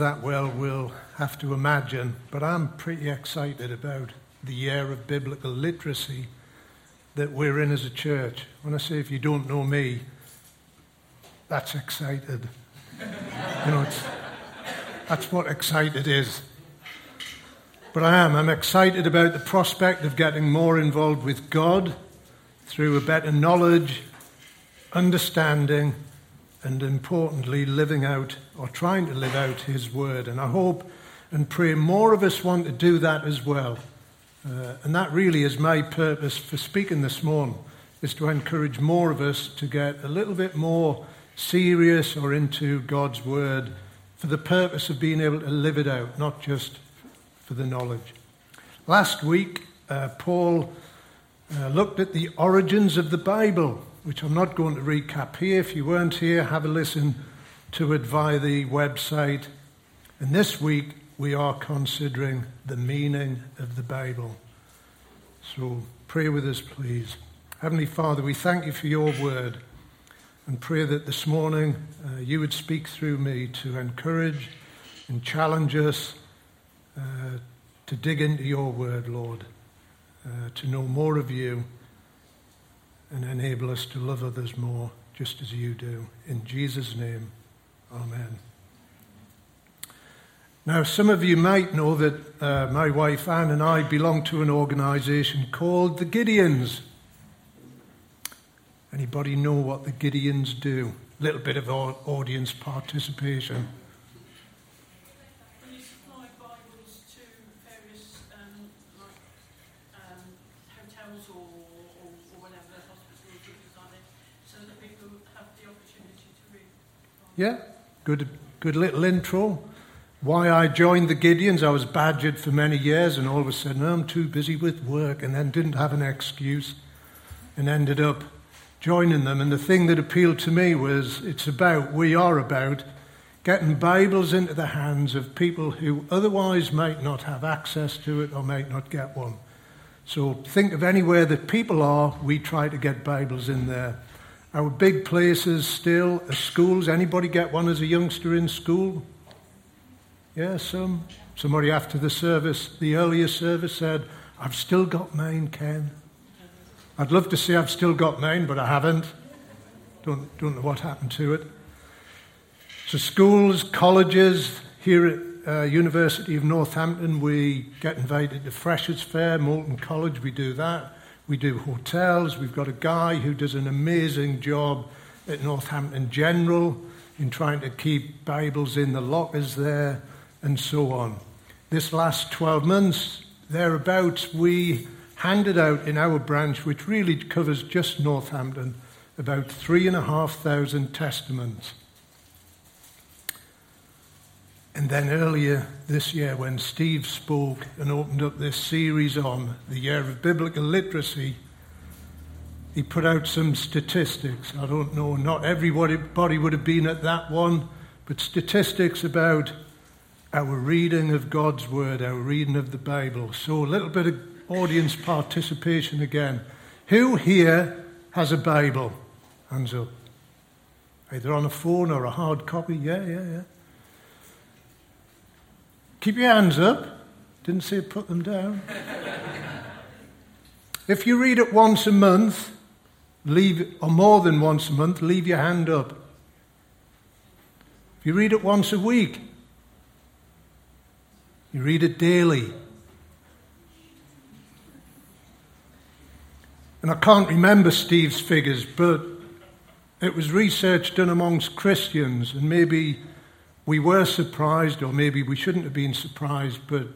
that well we'll have to imagine, but I'm pretty excited about the year of biblical literacy that we're in as a church. When I say if you don't know me, that's excited. you know, that's what excited is. But I am. I'm excited about the prospect of getting more involved with God through a better knowledge, understanding, and importantly, living out or trying to live out His word. And I hope and pray more of us want to do that as well. Uh, and that really is my purpose for speaking this morning, is to encourage more of us to get a little bit more serious or into God's word for the purpose of being able to live it out, not just for the knowledge. Last week, uh, Paul uh, looked at the origins of the Bible which I'm not going to recap here. If you weren't here, have a listen to it via the website. And this week, we are considering the meaning of the Bible. So pray with us, please. Heavenly Father, we thank you for your word and pray that this morning uh, you would speak through me to encourage and challenge us uh, to dig into your word, Lord, uh, to know more of you and enable us to love others more just as you do. In Jesus' name, Amen. Now, some of you might know that uh, my wife Anne and I belong to an organization called the Gideons. Anybody know what the Gideons do? A little bit of audience participation. Yeah, good, good little intro. Why I joined the Gideons, I was badgered for many years, and all of a sudden oh, I'm too busy with work, and then didn't have an excuse, and ended up joining them. And the thing that appealed to me was it's about, we are about, getting Bibles into the hands of people who otherwise might not have access to it or might not get one. So think of anywhere that people are, we try to get Bibles in there. Our big places still schools. Anybody get one as a youngster in school? Yeah, some. Somebody after the service, the earlier service said, I've still got mine, Ken. I'd love to say I've still got mine, but I haven't. Don't, don't know what happened to it. So, schools, colleges, here at uh, University of Northampton, we get invited to Freshers' Fair, Moulton College, we do that. We do hotels. We've got a guy who does an amazing job at Northampton General in trying to keep Bibles in the lockers there and so on. This last 12 months, thereabouts, we handed out in our branch, which really covers just Northampton, about 3,500 testaments. And then earlier this year, when Steve spoke and opened up this series on the year of biblical literacy, he put out some statistics. I don't know, not everybody would have been at that one, but statistics about our reading of God's Word, our reading of the Bible. So a little bit of audience participation again. Who here has a Bible? Hands up. Either on a phone or a hard copy? Yeah, yeah, yeah. Keep your hands up. Didn't say put them down. if you read it once a month, leave or more than once a month, leave your hand up. If you read it once a week, you read it daily. And I can't remember Steve's figures, but it was research done amongst Christians, and maybe we were surprised, or maybe we shouldn't have been surprised, but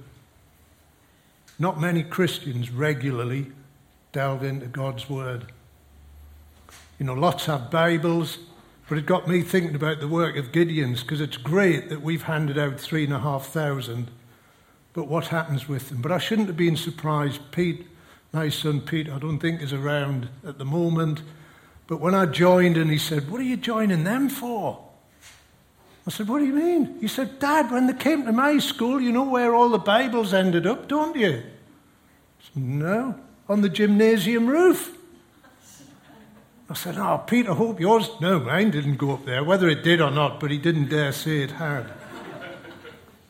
not many Christians regularly delve into God's Word. You know, lots have Bibles, but it got me thinking about the work of Gideon's because it's great that we've handed out three and a half thousand, but what happens with them? But I shouldn't have been surprised. Pete, my son Pete, I don't think is around at the moment, but when I joined and he said, What are you joining them for? I said, What do you mean? He said, Dad, when they came to my school, you know where all the Bibles ended up, don't you? I said, No, on the gymnasium roof. I said, Oh, Peter, I hope yours. No, mine didn't go up there, whether it did or not, but he didn't dare say it had.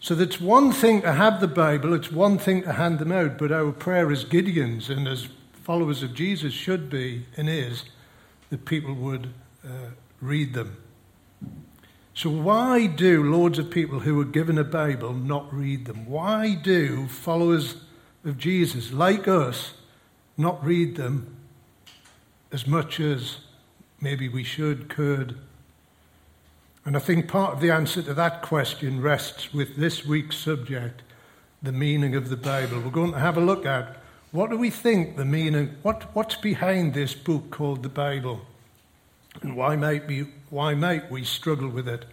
So that's one thing to have the Bible, it's one thing to hand them out, but our prayer as Gideons and as followers of Jesus should be and is that people would uh, read them. So, why do loads of people who are given a Bible not read them? Why do followers of Jesus, like us, not read them as much as maybe we should, could, and I think part of the answer to that question rests with this week's subject, the meaning of the Bible. We're going to have a look at what do we think the meaning, what, what's behind this book called the Bible? And why might, we, why might we struggle with it?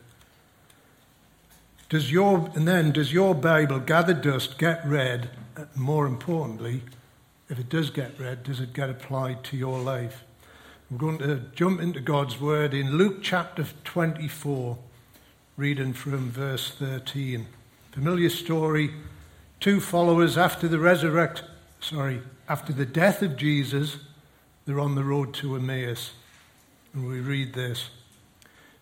Does your, and then, does your Bible, gather dust, get read? Uh, more importantly, if it does get read, does it get applied to your life? I'm going to jump into God's Word in Luke chapter 24, reading from verse 13. Familiar story. Two followers after the resurrect, sorry, after the death of Jesus, they're on the road to Emmaus. And we read this.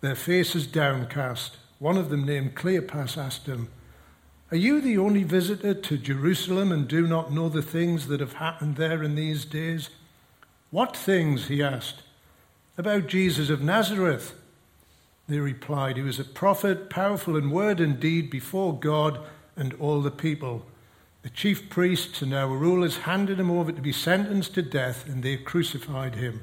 their faces downcast. One of them, named Cleopas, asked him, Are you the only visitor to Jerusalem and do not know the things that have happened there in these days? What things? he asked. About Jesus of Nazareth. They replied, He was a prophet, powerful in word and deed before God and all the people. The chief priests and our rulers handed him over to be sentenced to death, and they crucified him.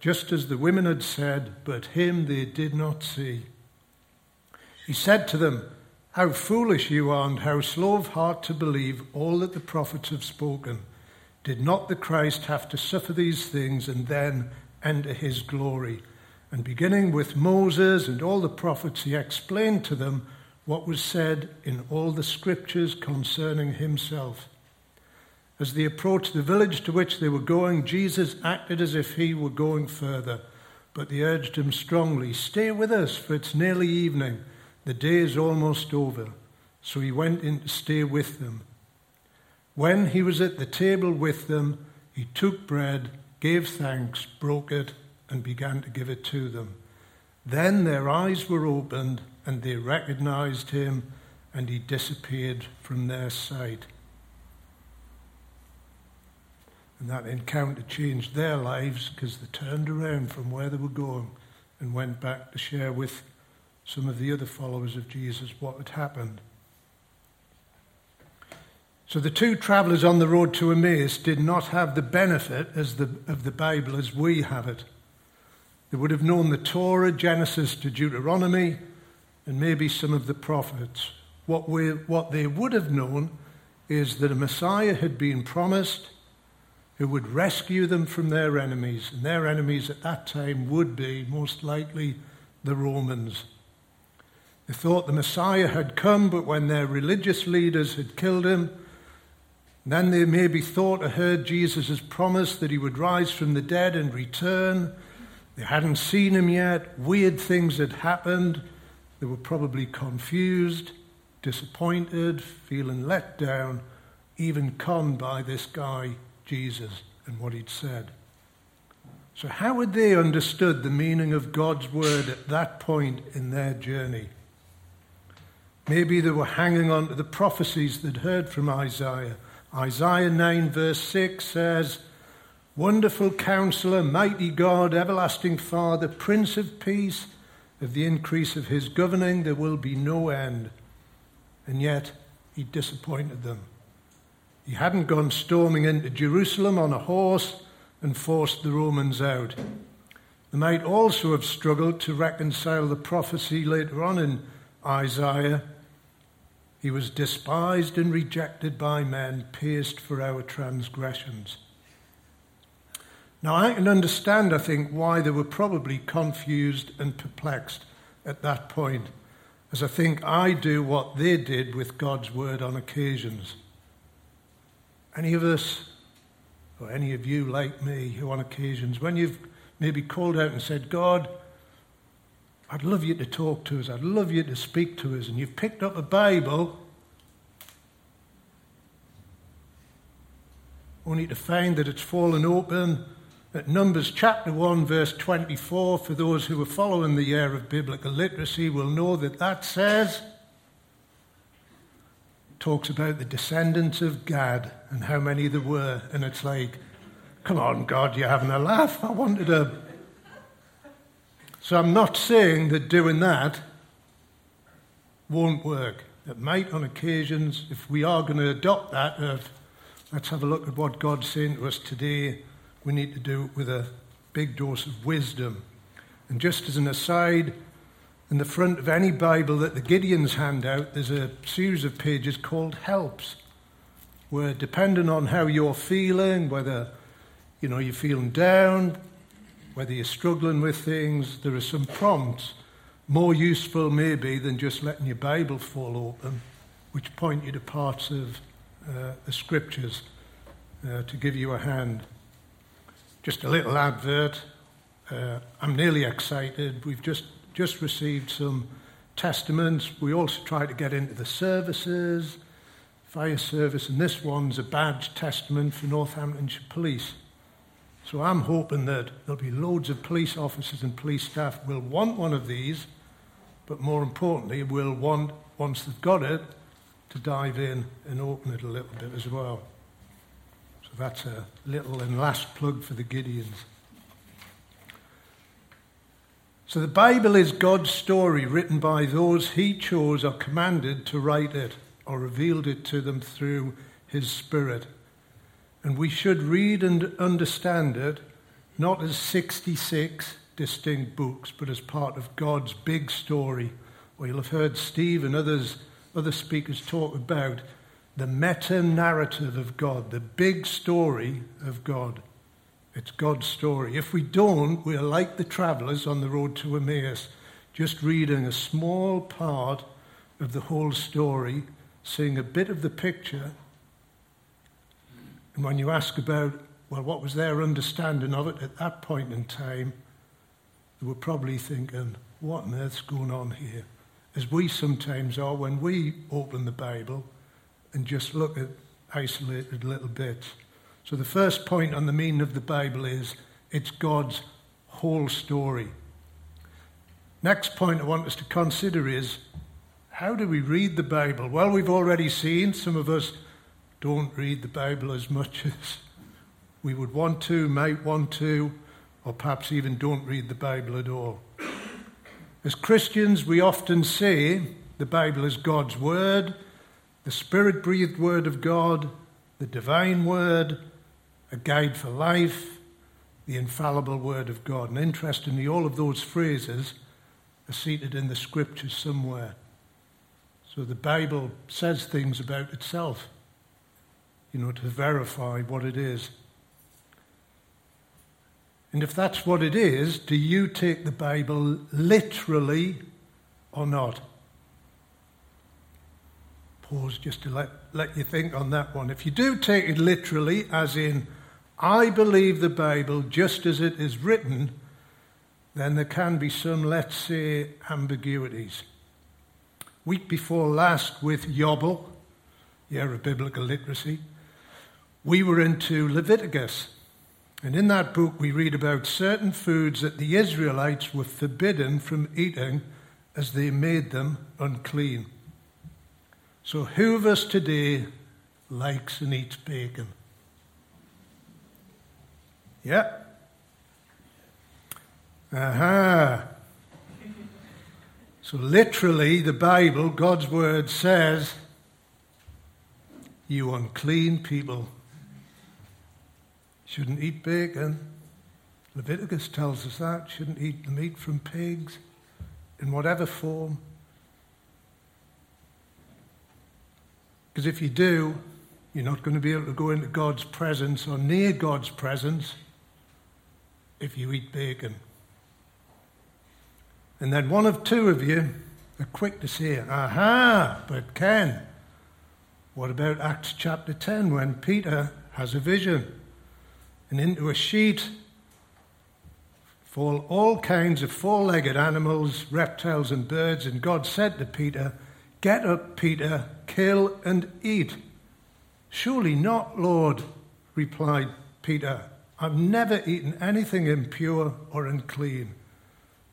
just as the women had said, but him they did not see. He said to them, How foolish you are, and how slow of heart to believe all that the prophets have spoken. Did not the Christ have to suffer these things and then enter his glory. And beginning with Moses and all the prophets, he explained to them what was said in all the scriptures concerning himself. As they approached the village to which they were going, Jesus acted as if he were going further, but they urged him strongly, Stay with us, for it's nearly evening. The day is almost over. So he went in to stay with them. When he was at the table with them, he took bread gave thanks, broke it, and began to give it to them. Then their eyes were opened, and they recognized him, and he disappeared from their sight. And that encounter changed their lives because they turned around from where they were going and went back to share with some of the other followers of Jesus what had happened. So the two travelers on the road to Emmaus did not have the benefit as the, of the Bible as we have it. They would have known the Torah, Genesis to Deuteronomy, and maybe some of the prophets. What, we, what they would have known is that a Messiah had been promised who would rescue them from their enemies. And their enemies at that time would be, most likely, the Romans. They thought the Messiah had come, but when their religious leaders had killed him, then they maybe thought or heard Jesus' promise that he would rise from the dead and return. They hadn't seen him yet. Weird things had happened. They were probably confused, disappointed, feeling let down, even conned by this guy, Jesus, and what he'd said. So, how had they understood the meaning of God's word at that point in their journey? Maybe they were hanging on to the prophecies they'd heard from Isaiah Isaiah 9, verse 6 says, Wonderful counselor, mighty God, everlasting Father, Prince of Peace, of the increase of his governing there will be no end. And yet he disappointed them. He hadn't gone storming into Jerusalem on a horse and forced the Romans out. They might also have struggled to reconcile the prophecy later on in Isaiah. He was despised and rejected by men, pierced for our transgressions. Now, I can understand, I think, why they were probably confused and perplexed at that point, as I think I do what they did with God's word on occasions. Any of us, or any of you like me, who on occasions, when you've maybe called out and said, God, I'd love you to talk to us, I'd love you to speak to us, and you've picked up a Bible only to find that it's fallen open at Numbers chapter 1, verse 24, for those who are following the year of biblical literacy will know that that says, talks about the descendants of Gad and how many there were. And it's like, come on, God, you're having a laugh. I wanted to. So I'm not saying that doing that won't work. It might on occasions, if we are going to adopt that, of let's have a look at what God's saying to us today we need to do it with a big dose of wisdom. And just as an aside, in the front of any Bible that the Gideons hand out, there's a series of pages called helps, where depending on how you're feeling, whether you know you're feeling down, whether you're struggling with things, there are some prompts more useful maybe than just letting your Bible fall open, which point you to parts of uh, the scriptures uh, to give you a hand. Just a little advert. Uh, I'm nearly excited. We've just, just received some testaments. We also try to get into the services, fire service, and this one's a badge testament for Northamptonshire Police. So I'm hoping that there'll be loads of police officers and police staff will want one of these, but more importantly, will want, once they've got it, to dive in and open it a little bit as well. So that's a little and last plug for the Gideons. So the Bible is God's story written by those he chose or commanded to write it or revealed it to them through his Spirit. And we should read and understand it not as 66 distinct books, but as part of God's big story. Well, you'll have heard Steve and others, other speakers talk about the meta narrative of God, the big story of God. It's God's story. If we don't, we're like the travelers on the road to Emmaus, just reading a small part of the whole story, seeing a bit of the picture. And when you ask about, well, what was their understanding of it at that point in time, they were probably thinking, what on earth's going on here? As we sometimes are when we open the Bible and just look at isolated little bits. So, the first point on the meaning of the Bible is it's God's whole story. Next point I want us to consider is how do we read the Bible? Well, we've already seen some of us don't read the Bible as much as we would want to, might want to, or perhaps even don't read the Bible at all. As Christians, we often say the Bible is God's Word, the Spirit breathed Word of God, the divine Word, a guide for life, the infallible Word of God. And interestingly, all of those phrases are seated in the Scriptures somewhere. So the Bible says things about itself, you know, to verify what it is. And if that's what it is, do you take the Bible literally or not? pause just to let, let you think on that one. If you do take it literally, as in, I believe the Bible just as it is written, then there can be some, let's say, ambiguities. Week before last with Yobel, year of biblical literacy, we were into Leviticus. And in that book, we read about certain foods that the Israelites were forbidden from eating as they made them unclean. So, who of us today likes and eats bacon? Yeah? Aha. So, literally, the Bible, God's Word says, you unclean people. Shouldn't eat bacon. Leviticus tells us that. Shouldn't eat the meat from pigs in whatever form. Because if you do, you're not going to be able to go into God's presence or near God's presence if you eat bacon. And then one of two of you are quick to say, aha, but Ken, what about Acts chapter 10 when Peter has a vision? And into a sheet fall all kinds of four legged animals, reptiles, and birds. And God said to Peter, Get up, Peter, kill and eat. Surely not, Lord, replied Peter. I've never eaten anything impure or unclean.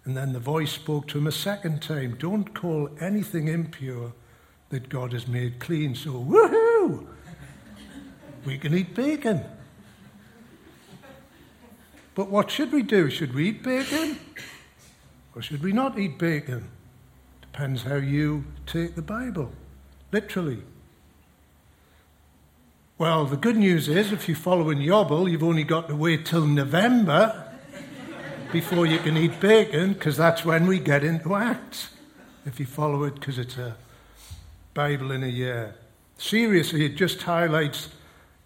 And then the voice spoke to him a second time Don't call anything impure that God has made clean. So, woohoo! We can eat bacon. But what should we do? Should we eat bacon? Or should we not eat bacon? Depends how you take the Bible, literally. Well, the good news is if you follow in Yobble, you've only got to wait till November before you can eat bacon, because that's when we get into Acts. If you follow it, because it's a Bible in a year. Seriously, it just highlights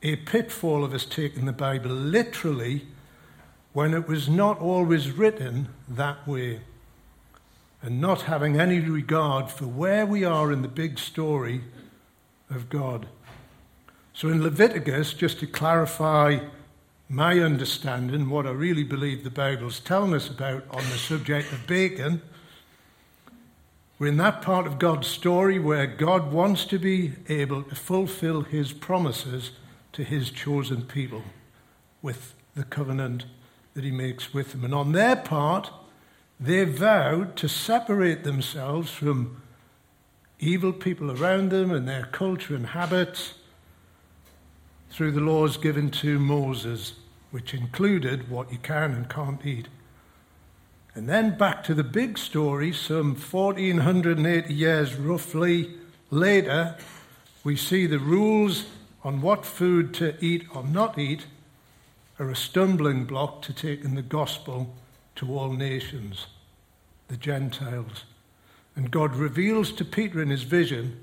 a pitfall of us taking the Bible literally when it was not always written that way, and not having any regard for where we are in the big story of God. So in Leviticus, just to clarify my understanding, what I really believe the Bible's telling us about on the subject of bacon, we're in that part of God's story where God wants to be able to fulfill his promises to his chosen people with the covenant that he makes with them. And on their part, they vowed to separate themselves from evil people around them and their culture and habits through the laws given to Moses, which included what you can and can't eat. And then back to the big story, some 1480 years roughly later, we see the rules on what food to eat or not eat are a stumbling block to taking the gospel to all nations, the Gentiles. And God reveals to Peter in his vision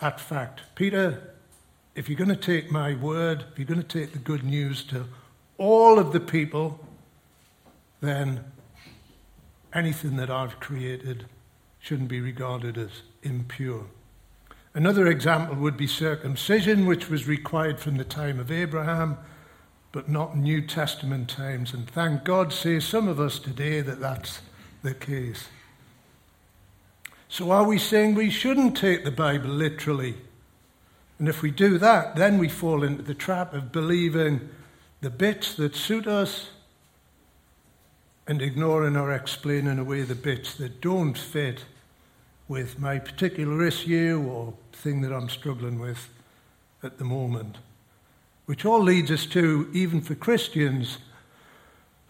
that fact. Peter, if you're going to take my word, if you're going to take the good news to all of the people, then anything that I've created shouldn't be regarded as impure. Another example would be circumcision, which was required from the time of Abraham, but not New Testament times. And thank God, say some of us today, that that's the case. So are we saying we shouldn't take the Bible literally? And if we do that, then we fall into the trap of believing the bits that suit us and ignoring or explaining away the bits that don't fit with my particular issue or thing that I'm struggling with at the moment. Which all leads us to, even for Christians,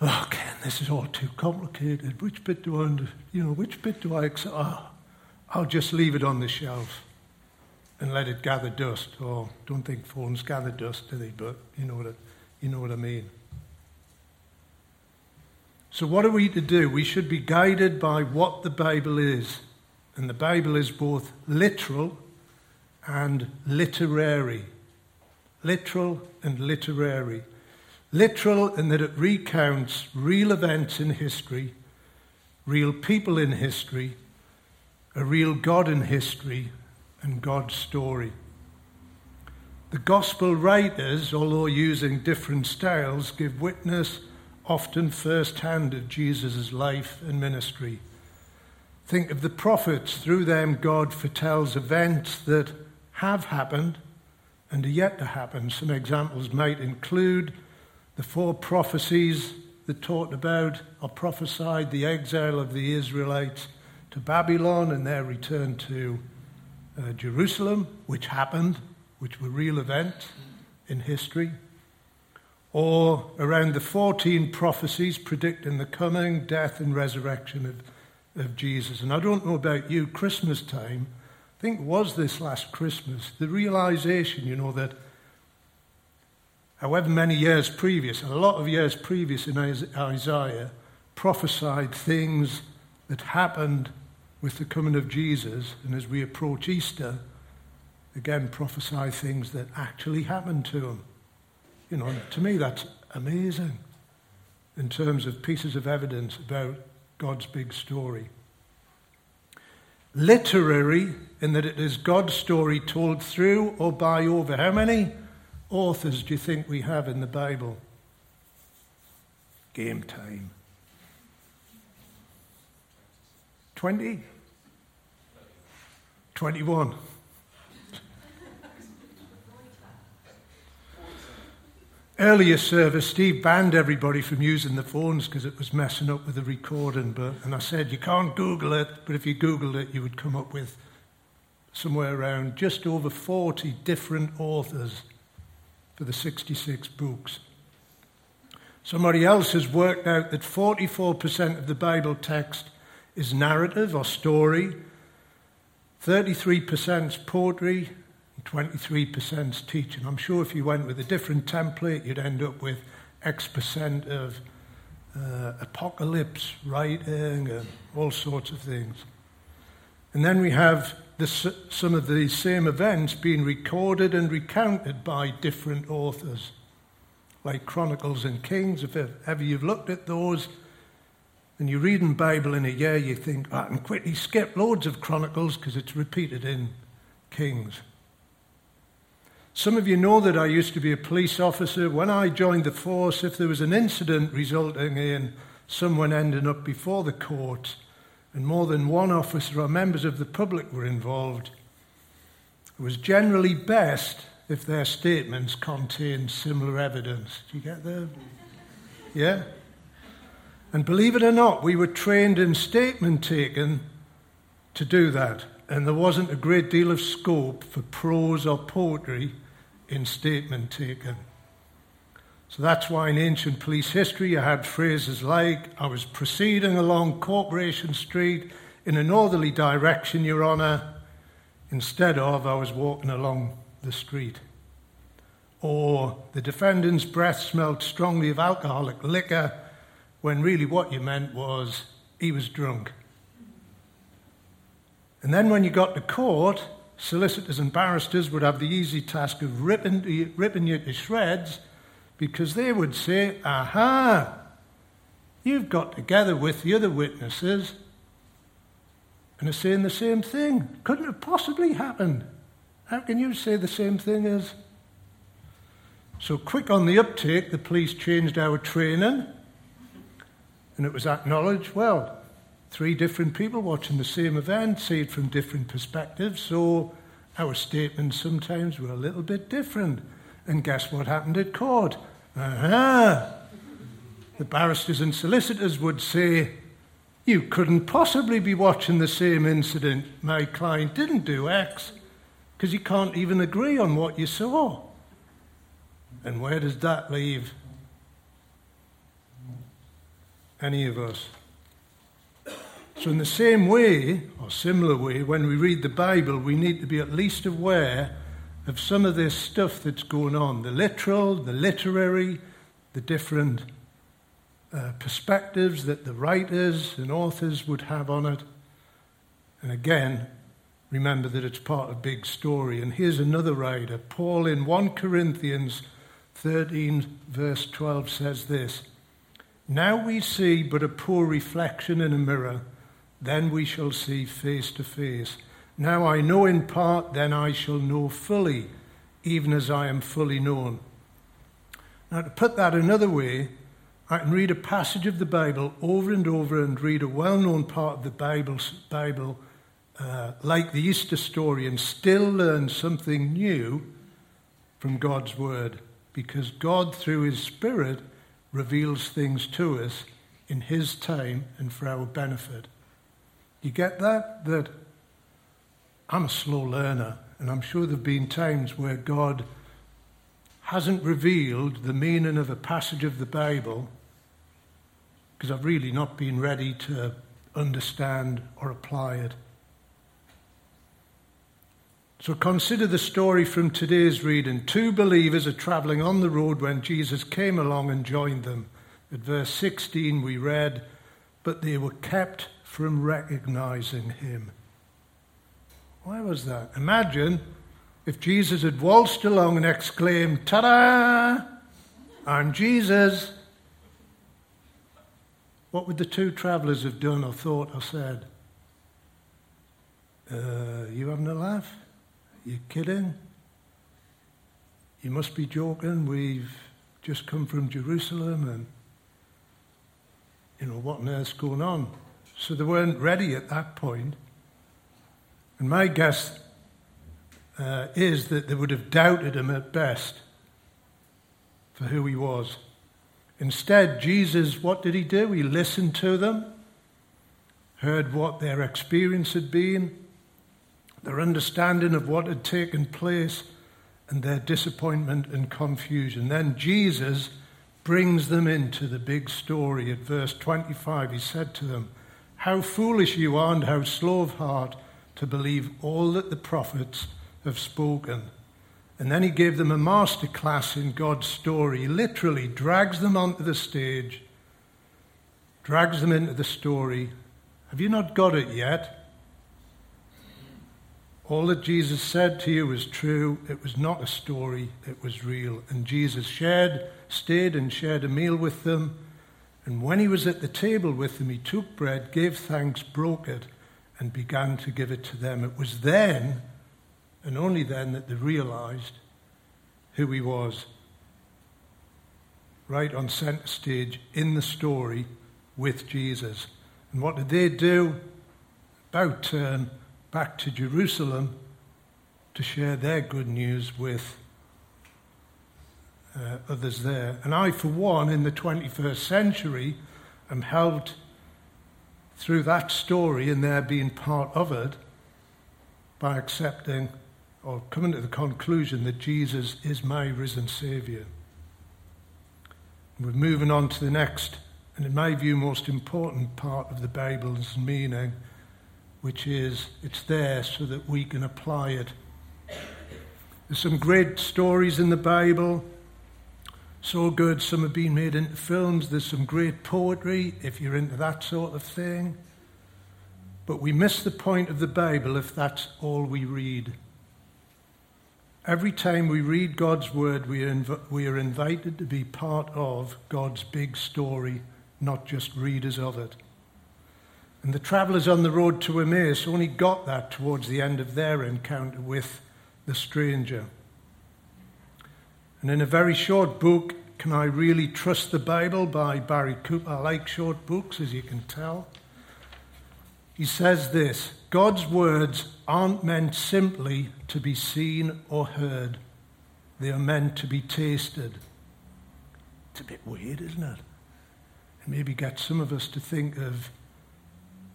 oh, Ken, this is all too complicated. Which bit do I, you know, which bit do I accept? Oh, I'll just leave it on the shelf and let it gather dust. Or oh, don't think phones gather dust, do they? But you know what you know what I mean. So what are we to do? We should be guided by what the Bible is. And the Bible is both literal and literary. Literal and literary. Literal in that it recounts real events in history, real people in history, a real God in history, and God's story. The gospel writers, although using different styles, give witness often firsthand of Jesus' life and ministry. Think of the prophets. Through them, God foretells events that have happened and are yet to happen. Some examples might include the four prophecies that talked about or prophesied the exile of the Israelites to Babylon and their return to uh, Jerusalem, which happened, which were real events in history, or around the 14 prophecies predicting the coming, death, and resurrection of, of Jesus. And I don't know about you, Christmas time I think was this last Christmas, the realization, you know, that however many years previous, a lot of years previous in Isaiah, prophesied things that happened with the coming of Jesus. And as we approach Easter, again, prophesy things that actually happened to him. You know, to me, that's amazing in terms of pieces of evidence about God's big story. Literary, in that it is God's story told through or by over. How many authors do you think we have in the Bible? Game time. 20? 21. Earlier service, Steve banned everybody from using the phones because it was messing up with the recording. But, and I said, you can't Google it, but if you Googled it, you would come up with somewhere around just over 40 different authors for the 66 books. Somebody else has worked out that 44% of the Bible text is narrative or story, 33% is poetry, 23% teaching. I'm sure if you went with a different template, you'd end up with X percent of uh, apocalypse writing and all sorts of things. And then we have some of these same events being recorded and recounted by different authors, like Chronicles and Kings. If ever you've looked at those and you read in Bible in a year, you think, ah, I can quickly skip loads of Chronicles because it's repeated in Kings. Some of you know that I used to be a police officer. When I joined the force, if there was an incident resulting in someone ending up before the court, and more than one officer or members of the public were involved, it was generally best if their statements contained similar evidence. Do you get that? Yeah? And believe it or not, we were trained in statement taking to do that. And there wasn't a great deal of scope for prose or poetry in statement taken. So that's why in ancient police history you had phrases like, I was proceeding along Corporation Street in a northerly direction, Your Honour, instead of, I was walking along the street. Or the defendant's breath smelled strongly of alcoholic liquor, when really what you meant was he was drunk. And then when you got to court, solicitors and barristers would have the easy task of ripping, ripping you to shreds because they would say, Aha, you've got together with the other witnesses and are saying the same thing. Couldn't have possibly happened. How can you say the same thing as? So, quick on the uptake, the police changed our training, and it was acknowledged well, three different people watching the same event, see it from different perspectives, so our statements sometimes were a little bit different. And guess what happened at court? Aha! The barristers and solicitors would say, You couldn't possibly be watching the same incident. My client didn't do X because you can't even agree on what you saw. And where does that leave any of us? So, in the same way, or similar way, when we read the Bible, we need to be at least aware of some of this stuff that's going on the literal, the literary, the different uh, perspectives that the writers and authors would have on it. And again, remember that it's part of big story. And here's another writer. Paul in 1 Corinthians 13, verse 12 says this Now we see but a poor reflection in a mirror then we shall see face to face. Now I know in part, then I shall know fully, even as I am fully known. Now, to put that another way, I can read a passage of the Bible over and over and read a well known part of the Bible, Bible uh, like the Easter story, and still learn something new from God's Word, because God, through His Spirit, reveals things to us in His time and for our benefit. You get that? That I'm a slow learner, and I'm sure there have been times where God hasn't revealed the meaning of a passage of the Bible because I've really not been ready to understand or apply it. So consider the story from today's reading. Two believers are traveling on the road when Jesus came along and joined them. At verse 16, we read, But they were kept from recognizing him. Why was that? Imagine if Jesus had waltzed along and exclaimed, Ta da! I'm Jesus. What would the two travelers have done or thought or said? Uh, you having a laugh? You kidding? You must be joking. We've just come from Jerusalem and, you know, what on earth's going on? So they weren't ready at that point. And my guess uh, is that they would have doubted him at best for who he was. Instead, Jesus, what did he do? He listened to them, heard what their experience had been, their understanding of what had taken place, and their disappointment and confusion. Then Jesus brings them into the big story. At verse 25, he said to them, How foolish you are, and how slow of heart to believe all that the prophets have spoken. And then he gave them a master class in God's story. He literally drags them onto the stage, drags them into the story. Have you not got it yet? All that Jesus said to you was true. It was not a story, it was real. And Jesus shared, stayed and shared a meal with them. And when he was at the table with them, he took bread, gave thanks, broke it, and began to give it to them. It was then and only then that they realized who he was. Right on center stage in the story with Jesus. And what did they do? About turn back to Jerusalem to share their good news with uh, others there. And I, for one, in the 21st century, am helped through that story and their being part of it by accepting or coming to the conclusion that Jesus is my risen Saviour. We're moving on to the next, and in my view, most important part of the Bible's meaning, which is it's there so that we can apply it. There's some great stories in the Bible, so good, some have been made into films. There's some great poetry, if you're into that sort of thing. But we miss the point of the Bible if that's all we read. Every time we read God's word, we are, inv- we are invited to be part of God's big story, not just readers of it. And the travelers on the road to Emmaus only got that towards the end of their encounter with the stranger. And in a very short book, Can I Really Trust the Bible by Barry Cooper, I like short books, as you can tell. He says this God's words aren't meant simply to be seen or heard, they are meant to be tasted. It's a bit weird, isn't it? And maybe get some of us to think of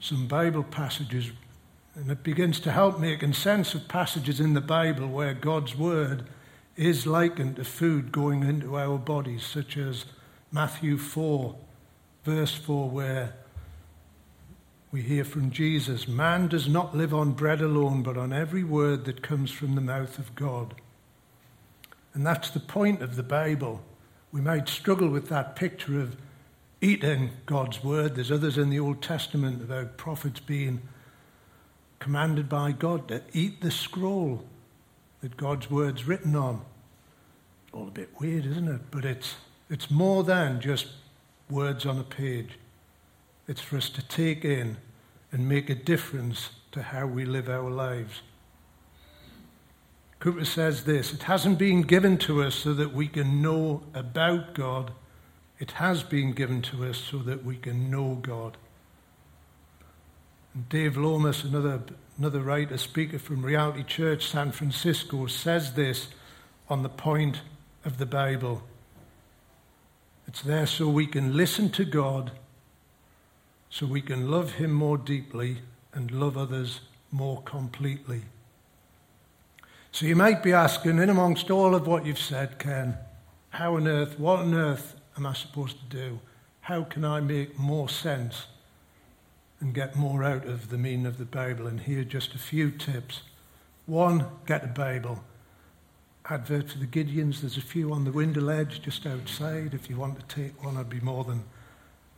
some Bible passages, and it begins to help me making sense of passages in the Bible where God's word is likened to food going into our bodies, such as Matthew 4, verse 4, where we hear from Jesus Man does not live on bread alone, but on every word that comes from the mouth of God. And that's the point of the Bible. We might struggle with that picture of eating God's word. There's others in the Old Testament about prophets being commanded by God to eat the scroll that God's word's written on. All a bit weird, isn't it? But it's, it's more than just words on a page. It's for us to take in and make a difference to how we live our lives. Cooper says this It hasn't been given to us so that we can know about God, it has been given to us so that we can know God. And Dave Lomas, another, another writer, speaker from Reality Church San Francisco, says this on the point of the Bible. It's there so we can listen to God so we can love Him more deeply and love others more completely. So you might be asking, in amongst all of what you've said, Ken, how on earth, what on earth am I supposed to do? How can I make more sense and get more out of the meaning of the Bible? And here are just a few tips One, get a Bible. Advert for the Gideons, there's a few on the window ledge just outside. If you want to take one, I'd be more than,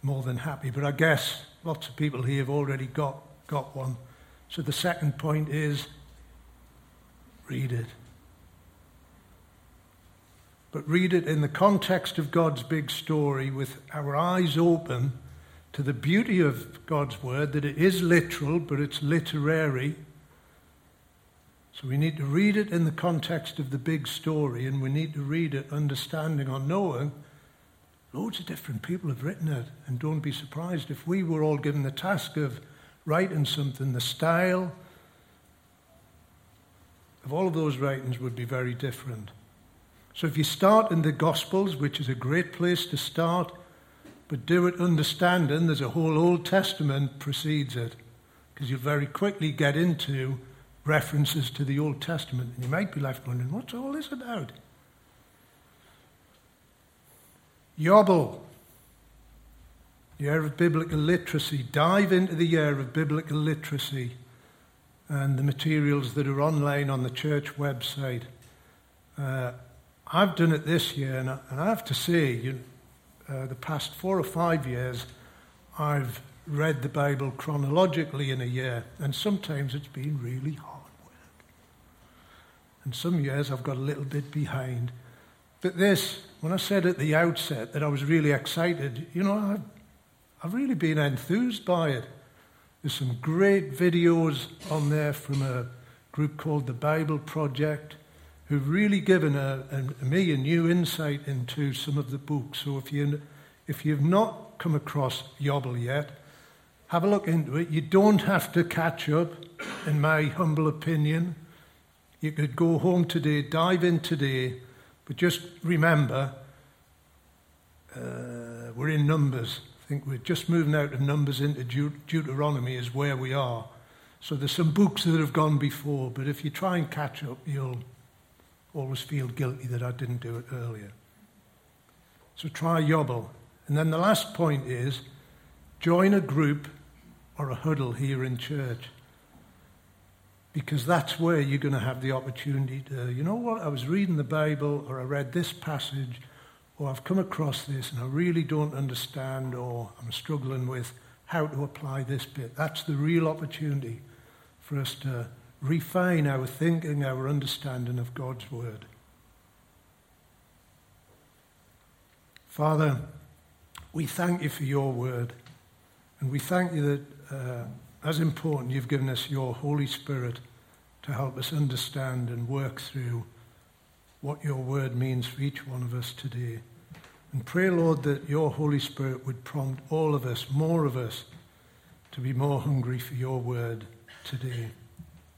more than happy. But I guess lots of people here have already got, got one. So the second point is read it. But read it in the context of God's big story with our eyes open to the beauty of God's word, that it is literal, but it's literary. So we need to read it in the context of the big story, and we need to read it understanding or knowing loads of different people have written it. And don't be surprised if we were all given the task of writing something, the style of all of those writings would be very different. So if you start in the Gospels, which is a great place to start, but do it understanding there's a whole Old Testament precedes it, because you'll very quickly get into references to the Old Testament, and you might be left wondering, what's all this about? Yobel, year of biblical literacy. Dive into the year of biblical literacy and the materials that are online on the church website. Uh, I've done it this year, and I, and I have to say, you, uh, the past four or five years, I've read the Bible chronologically in a year, and sometimes it's been really hard work. And some years I've got a little bit behind. But this, when I said at the outset that I was really excited, you know, I've, I've really been enthused by it. There's some great videos on there from a group called the Bible Project who've really given a, a, me a new insight into some of the books. So if, you, if you've not come across Yobel yet, have a look into it. You don't have to catch up, in my humble opinion. You could go home today, dive in today, but just remember uh, we're in Numbers. I think we're just moving out of Numbers into Deut- Deuteronomy, is where we are. So there's some books that have gone before, but if you try and catch up, you'll always feel guilty that I didn't do it earlier. So try Yobel. And then the last point is join a group or a huddle here in church. Because that's where you're going to have the opportunity to, you know what, I was reading the Bible or I read this passage or I've come across this and I really don't understand or I'm struggling with how to apply this bit. That's the real opportunity for us to refine our thinking, our understanding of God's Word. Father, we thank you for your Word, and we thank you that, uh, as important, you've given us your Holy Spirit to help us understand and work through what your Word means for each one of us today. And pray, Lord, that your Holy Spirit would prompt all of us, more of us, to be more hungry for your Word today.